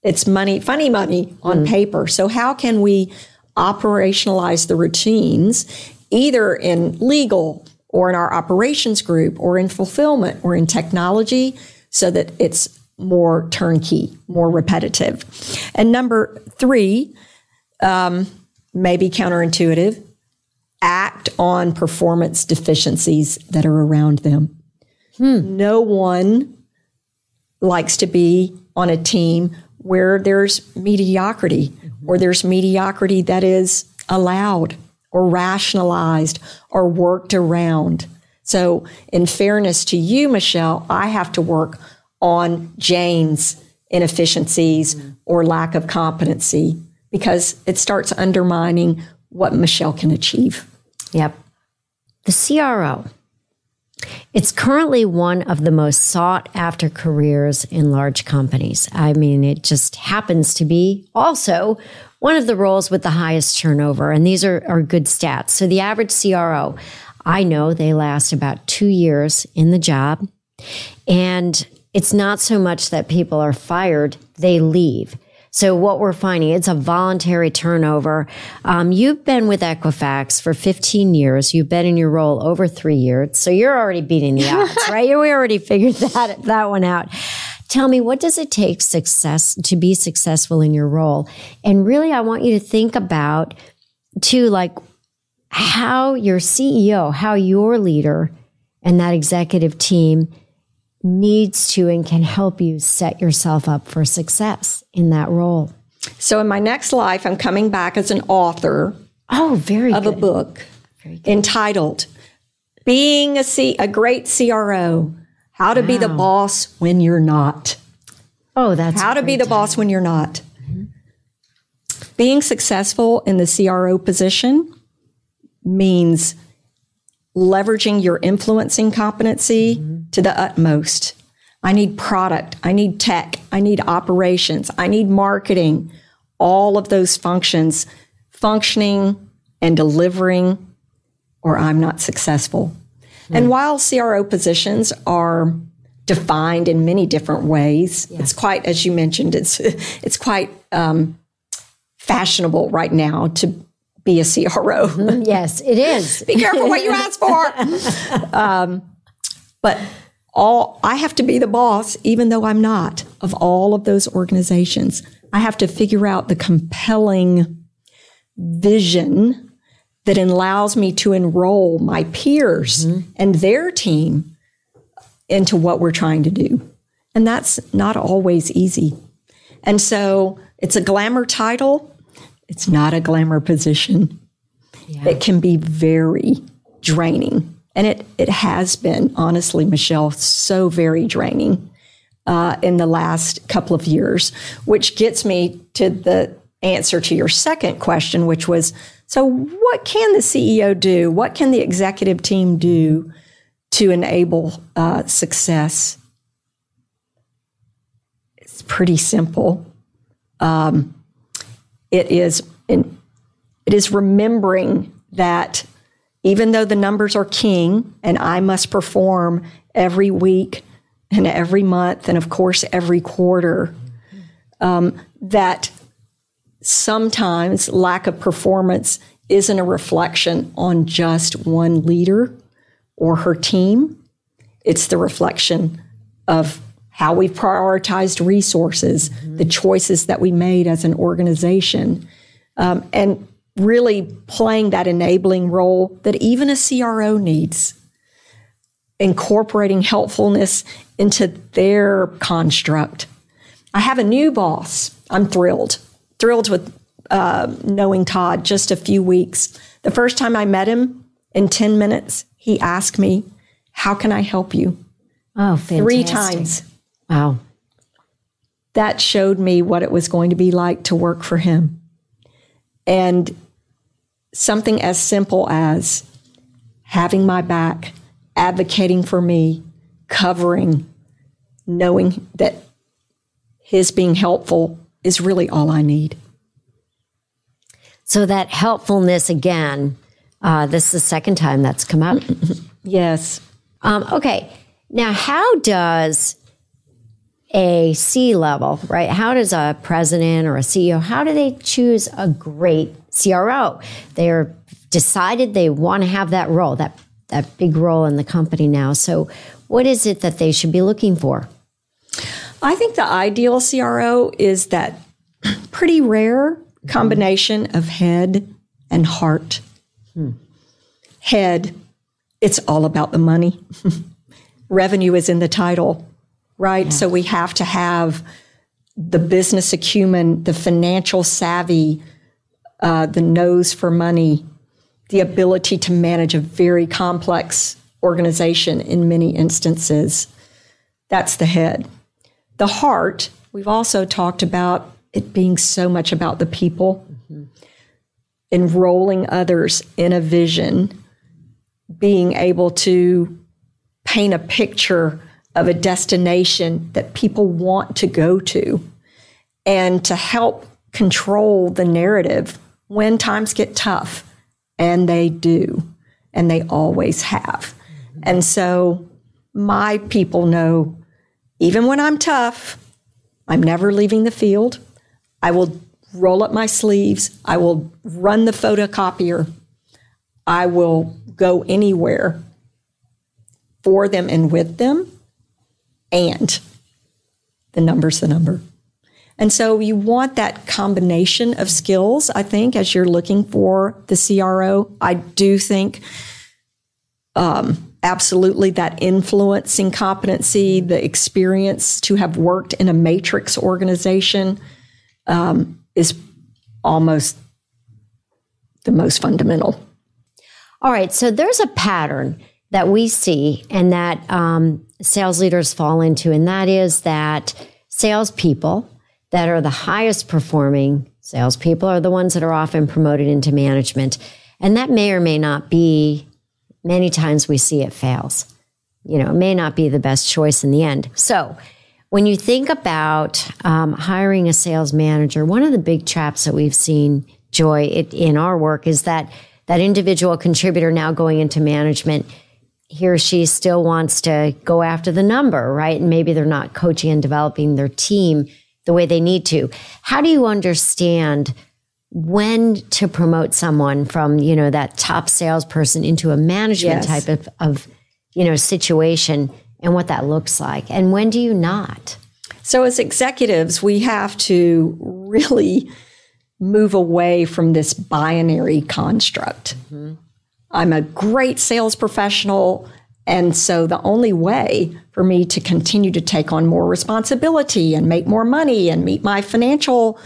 it's money, funny money on mm-hmm. paper. So, how can we operationalize the routines either in legal or in our operations group or in fulfillment or in technology so that it's more turnkey, more repetitive? And number three, um, maybe counterintuitive, act on performance deficiencies that are around them. Hmm. No one likes to be on a team where there's mediocrity mm-hmm. or there's mediocrity that is allowed or rationalized or worked around. So, in fairness to you, Michelle, I have to work on Jane's inefficiencies mm-hmm. or lack of competency because it starts undermining what Michelle can achieve. Yep. The CRO. It's currently one of the most sought after careers in large companies. I mean, it just happens to be also one of the roles with the highest turnover. And these are, are good stats. So the average CRO, I know they last about two years in the job. And it's not so much that people are fired, they leave. So what we're finding, it's a voluntary turnover. Um, you've been with Equifax for 15 years. You've been in your role over three years. So you're already beating the odds, right? We already figured that, that one out. Tell me, what does it take success to be successful in your role? And really, I want you to think about too, like how your CEO, how your leader and that executive team needs to and can help you set yourself up for success in that role. So, in my next life, I'm coming back as an author. Oh, very of good. a book entitled "Being a, C- a Great CRO: How to wow. Be the Boss When You're Not." Oh, that's how to be the boss when you're not. Mm-hmm. Being successful in the CRO position means leveraging your influencing competency mm-hmm. to the utmost. I need product, I need tech, I need operations, I need marketing, all of those functions functioning and delivering, or I'm not successful. Mm-hmm. And while CRO positions are defined in many different ways, yeah. it's quite, as you mentioned, it's it's quite um, fashionable right now to be a CRO. Mm-hmm. Yes, it is. be careful what you ask for. um, but all I have to be the boss, even though I'm not, of all of those organizations. I have to figure out the compelling vision that allows me to enroll my peers mm-hmm. and their team into what we're trying to do. And that's not always easy. And so it's a glamour title, it's not a glamour position. Yeah. It can be very draining. And it, it has been, honestly, Michelle, so very draining uh, in the last couple of years, which gets me to the answer to your second question, which was so, what can the CEO do? What can the executive team do to enable uh, success? It's pretty simple. Um, it is in, it is remembering that even though the numbers are king and I must perform every week and every month and of course every quarter, um, that sometimes lack of performance isn't a reflection on just one leader or her team. It's the reflection of how we've prioritized resources, mm-hmm. the choices that we made as an organization, um, and really playing that enabling role that even a CRO needs, incorporating helpfulness into their construct. I have a new boss. I'm thrilled, thrilled with uh, knowing Todd just a few weeks. The first time I met him, in 10 minutes, he asked me, How can I help you? Oh, fantastic. Three times. Wow. That showed me what it was going to be like to work for him. And something as simple as having my back, advocating for me, covering, knowing that his being helpful is really all I need. So that helpfulness again, uh, this is the second time that's come up. yes. Um, okay. Now, how does a C level, right? How does a president or a CEO, how do they choose a great CRO? They're decided they want to have that role, that that big role in the company now. So, what is it that they should be looking for? I think the ideal CRO is that pretty rare combination of head and heart. Head, it's all about the money. Revenue is in the title right? Yeah. So we have to have the business acumen, the financial savvy, uh, the nose for money, the ability to manage a very complex organization in many instances. That's the head. The heart, we've also talked about it being so much about the people, mm-hmm. enrolling others in a vision, being able to paint a picture of a destination that people want to go to and to help control the narrative when times get tough. And they do, and they always have. And so my people know even when I'm tough, I'm never leaving the field. I will roll up my sleeves. I will run the photocopier. I will go anywhere for them and with them and the number's the number. And so you want that combination of skills, I think, as you're looking for the CRO. I do think um, absolutely that influencing competency, the experience to have worked in a matrix organization um, is almost the most fundamental. All right, so there's a pattern that we see and that um, sales leaders fall into, and that is that salespeople that are the highest performing salespeople are the ones that are often promoted into management. And that may or may not be, many times we see it fails. You know, it may not be the best choice in the end. So, when you think about um, hiring a sales manager, one of the big traps that we've seen, Joy, it, in our work is that that individual contributor now going into management he or she still wants to go after the number, right? And maybe they're not coaching and developing their team the way they need to. How do you understand when to promote someone from, you know, that top salesperson into a management yes. type of, of, you know, situation and what that looks like? And when do you not? So, as executives, we have to really move away from this binary construct. Mm-hmm. I'm a great sales professional. And so the only way for me to continue to take on more responsibility and make more money and meet my financial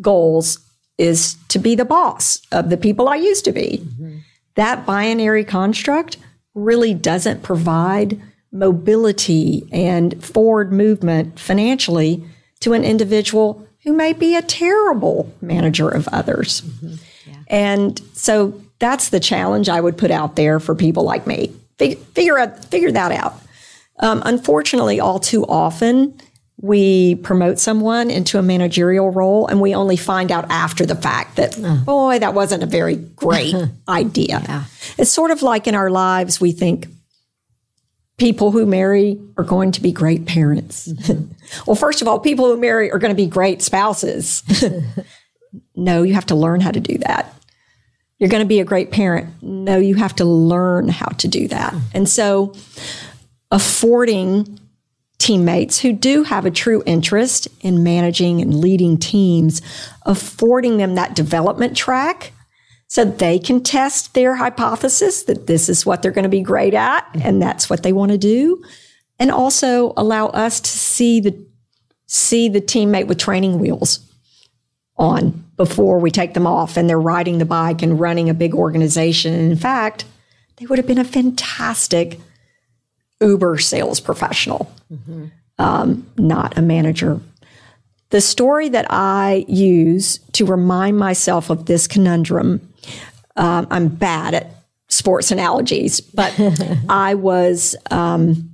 goals is to be the boss of the people I used to be. Mm-hmm. That binary construct really doesn't provide mobility and forward movement financially to an individual who may be a terrible manager of others. Mm-hmm. Yeah. And so that's the challenge I would put out there for people like me. Fig- figure out, figure that out. Um, unfortunately, all too often, we promote someone into a managerial role and we only find out after the fact that, uh. boy, that wasn't a very great idea. Yeah. It's sort of like in our lives, we think people who marry are going to be great parents. Mm-hmm. well, first of all, people who marry are going to be great spouses. no, you have to learn how to do that. You're going to be a great parent. No, you have to learn how to do that. Mm-hmm. And so, affording teammates who do have a true interest in managing and leading teams, affording them that development track so they can test their hypothesis that this is what they're going to be great at and that's what they want to do and also allow us to see the see the teammate with training wheels on before we take them off and they're riding the bike and running a big organization. And in fact they would have been a fantastic uber sales professional. Mm-hmm. um, not a manager. The story that i use to remind myself of this conundrum um, I'm bad at sports analogies, but I was um,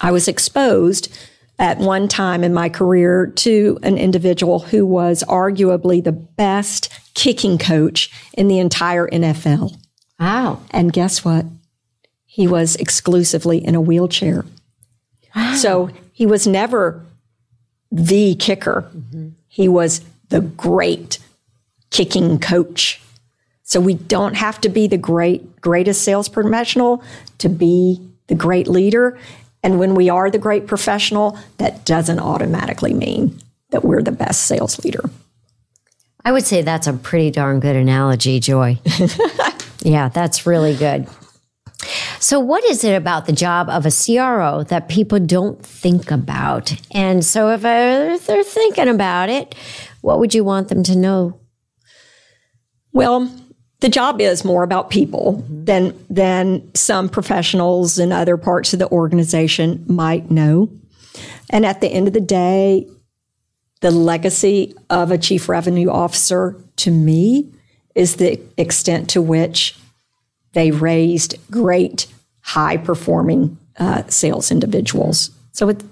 I was exposed at one time in my career to an individual who was arguably the best kicking coach in the entire NFL. Wow! And guess what? He was exclusively in a wheelchair. Wow. So he was never the kicker. Mm-hmm. He was the great kicking coach. So we don't have to be the great, greatest sales professional to be the great leader. And when we are the great professional, that doesn't automatically mean that we're the best sales leader. I would say that's a pretty darn good analogy, Joy. yeah, that's really good. So, what is it about the job of a CRO that people don't think about? And so, if, if they're thinking about it, what would you want them to know? Well, the job is more about people mm-hmm. than than some professionals in other parts of the organization might know. And at the end of the day, the legacy of a chief revenue officer to me is the extent to which they raised great, high performing uh, sales individuals. So it,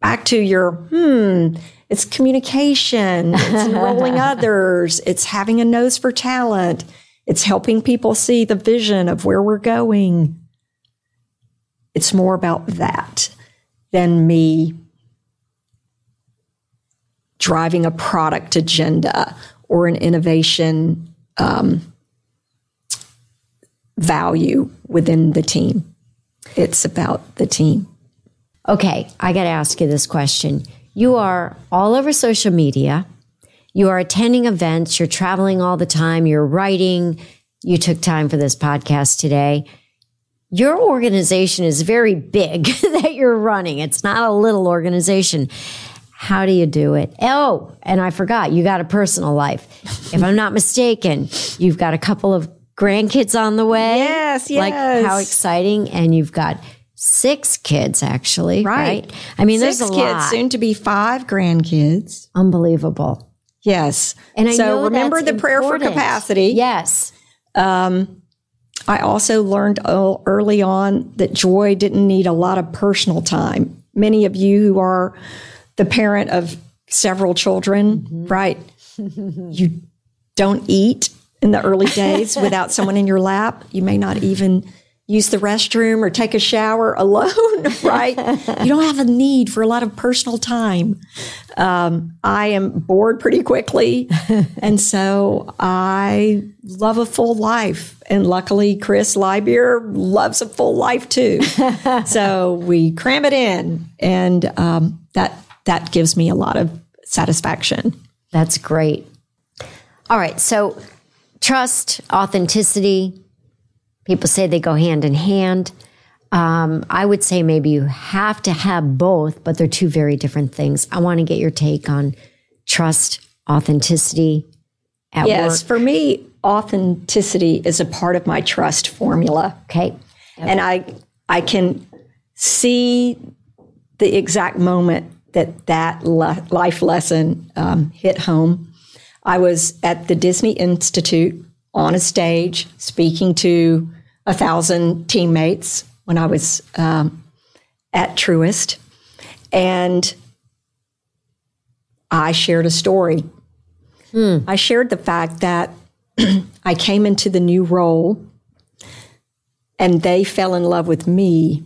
back to your hmm it's communication, it's enrolling others, it's having a nose for talent, it's helping people see the vision of where we're going. It's more about that than me driving a product agenda or an innovation um, value within the team. It's about the team. Okay, I got to ask you this question. You are all over social media. You are attending events. You're traveling all the time. You're writing. You took time for this podcast today. Your organization is very big that you're running. It's not a little organization. How do you do it? Oh, and I forgot, you got a personal life. if I'm not mistaken, you've got a couple of grandkids on the way. Yes, yes. Like how exciting. And you've got six kids actually right, right? i mean six there's a kids lot. soon to be five grandkids. Unbelievable. Yes. And I so remember the important. prayer for capacity. Yes. Um, i also learned early on that joy didn't need a lot of personal time. Many of you who are the parent of several children mm-hmm. right? You don't eat in the early days without someone in your lap. You may not even use the restroom or take a shower alone, right? you don't have a need for a lot of personal time. Um, I am bored pretty quickly. and so I love a full life. And luckily, Chris Lybeer loves a full life too. so we cram it in. And um, that, that gives me a lot of satisfaction. That's great. All right. So trust, authenticity, People say they go hand in hand. Um, I would say maybe you have to have both, but they're two very different things. I want to get your take on trust, authenticity at yes, work. for me, authenticity is a part of my trust formula. Okay. Yep. And I I can see the exact moment that that le- life lesson um, hit home. I was at the Disney Institute on a stage speaking to a thousand teammates when I was um, at Truist. And I shared a story. Hmm. I shared the fact that I came into the new role and they fell in love with me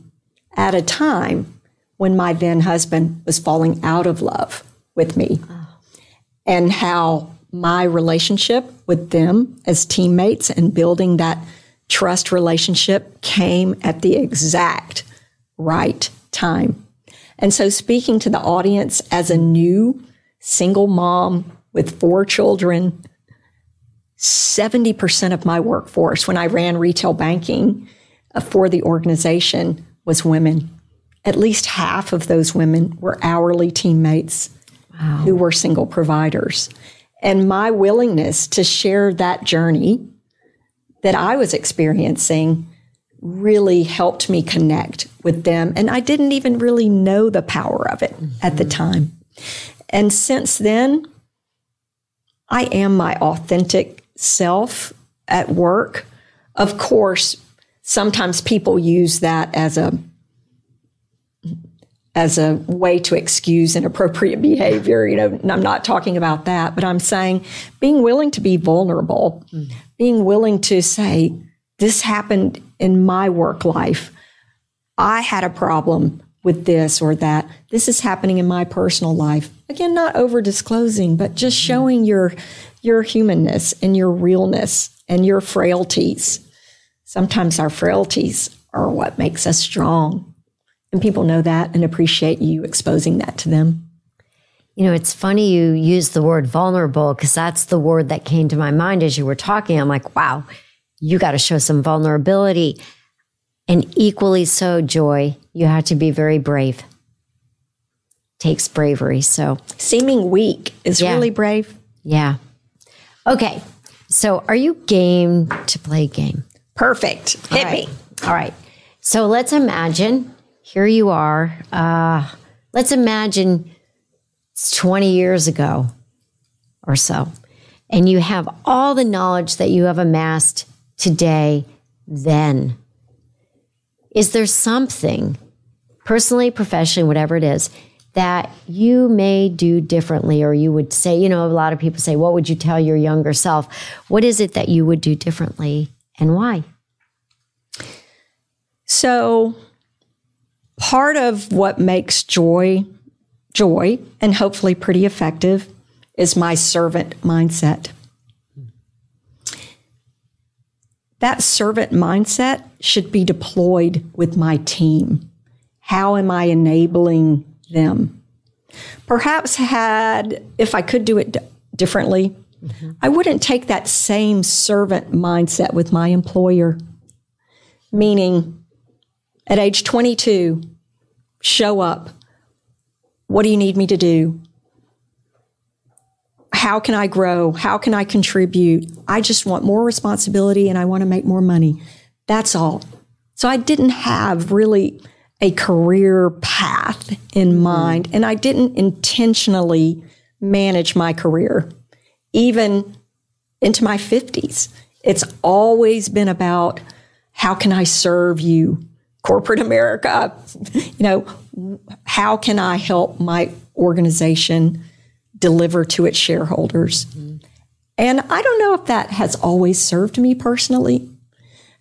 at a time when my then husband was falling out of love with me. Oh. And how my relationship with them as teammates and building that trust relationship came at the exact right time. And so, speaking to the audience as a new single mom with four children, 70% of my workforce when I ran retail banking uh, for the organization was women. At least half of those women were hourly teammates wow. who were single providers. And my willingness to share that journey that I was experiencing really helped me connect with them. And I didn't even really know the power of it mm-hmm. at the time. And since then, I am my authentic self at work. Of course, sometimes people use that as a as a way to excuse inappropriate behavior. You know, I'm not talking about that, but I'm saying being willing to be vulnerable, mm. being willing to say, this happened in my work life. I had a problem with this or that. This is happening in my personal life. Again, not over disclosing, but just showing your your humanness and your realness and your frailties. Sometimes our frailties are what makes us strong. And people know that and appreciate you exposing that to them. You know, it's funny you use the word vulnerable because that's the word that came to my mind as you were talking. I'm like, wow, you got to show some vulnerability. And equally so, Joy, you have to be very brave. Takes bravery. So, seeming weak is yeah. really brave. Yeah. Okay. So, are you game to play a game? Perfect. Hit All right. me. All right. So, let's imagine here you are. Uh, let's imagine it's 20 years ago or so, and you have all the knowledge that you have amassed today, then. Is there something, personally, professionally, whatever it is, that you may do differently, or you would say, you know, a lot of people say, What would you tell your younger self? What is it that you would do differently and why? So, part of what makes joy joy and hopefully pretty effective is my servant mindset. That servant mindset should be deployed with my team. How am I enabling them? Perhaps had if I could do it d- differently, mm-hmm. I wouldn't take that same servant mindset with my employer. Meaning at age 22, show up. What do you need me to do? How can I grow? How can I contribute? I just want more responsibility and I want to make more money. That's all. So I didn't have really a career path in mm-hmm. mind, and I didn't intentionally manage my career, even into my 50s. It's always been about how can I serve you? Corporate America, you know, how can I help my organization deliver to its shareholders? Mm-hmm. And I don't know if that has always served me personally.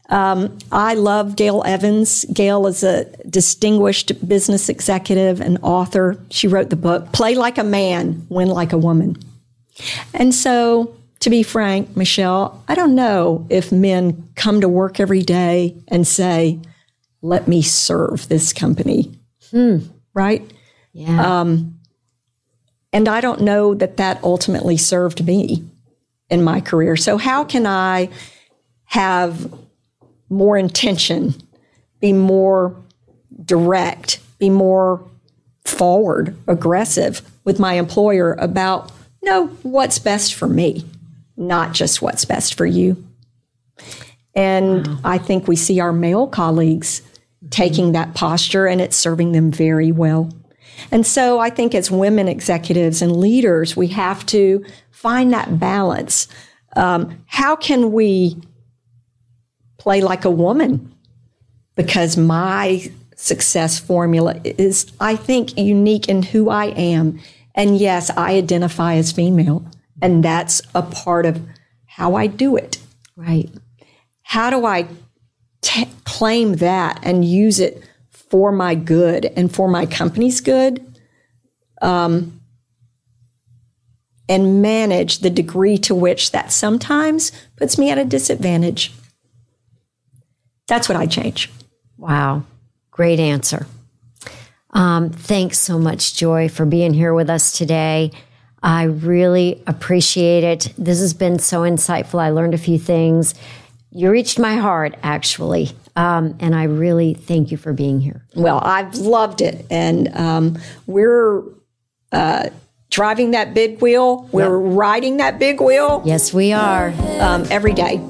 Um, I love Gail Evans. Gail is a distinguished business executive and author. She wrote the book Play Like a Man, Win Like a Woman. And so, to be frank, Michelle, I don't know if men come to work every day and say, let me serve this company. Hmm. Right? Yeah. Um, and I don't know that that ultimately served me in my career. So, how can I have more intention, be more direct, be more forward, aggressive with my employer about no, what's best for me, not just what's best for you. And wow. I think we see our male colleagues taking that posture and it's serving them very well. And so I think as women executives and leaders, we have to find that balance. Um, how can we play like a woman? Because my success formula is, I think, unique in who I am. And yes, I identify as female, and that's a part of how I do it. Right. How do I t- claim that and use it for my good and for my company's good? Um, and manage the degree to which that sometimes puts me at a disadvantage. That's what I change. Wow. Great answer. Um, thanks so much, Joy, for being here with us today. I really appreciate it. This has been so insightful. I learned a few things. You reached my heart, actually. Um, and I really thank you for being here. Well, I've loved it. And um, we're uh, driving that big wheel, we're yep. riding that big wheel. Yes, we are. Um, every day.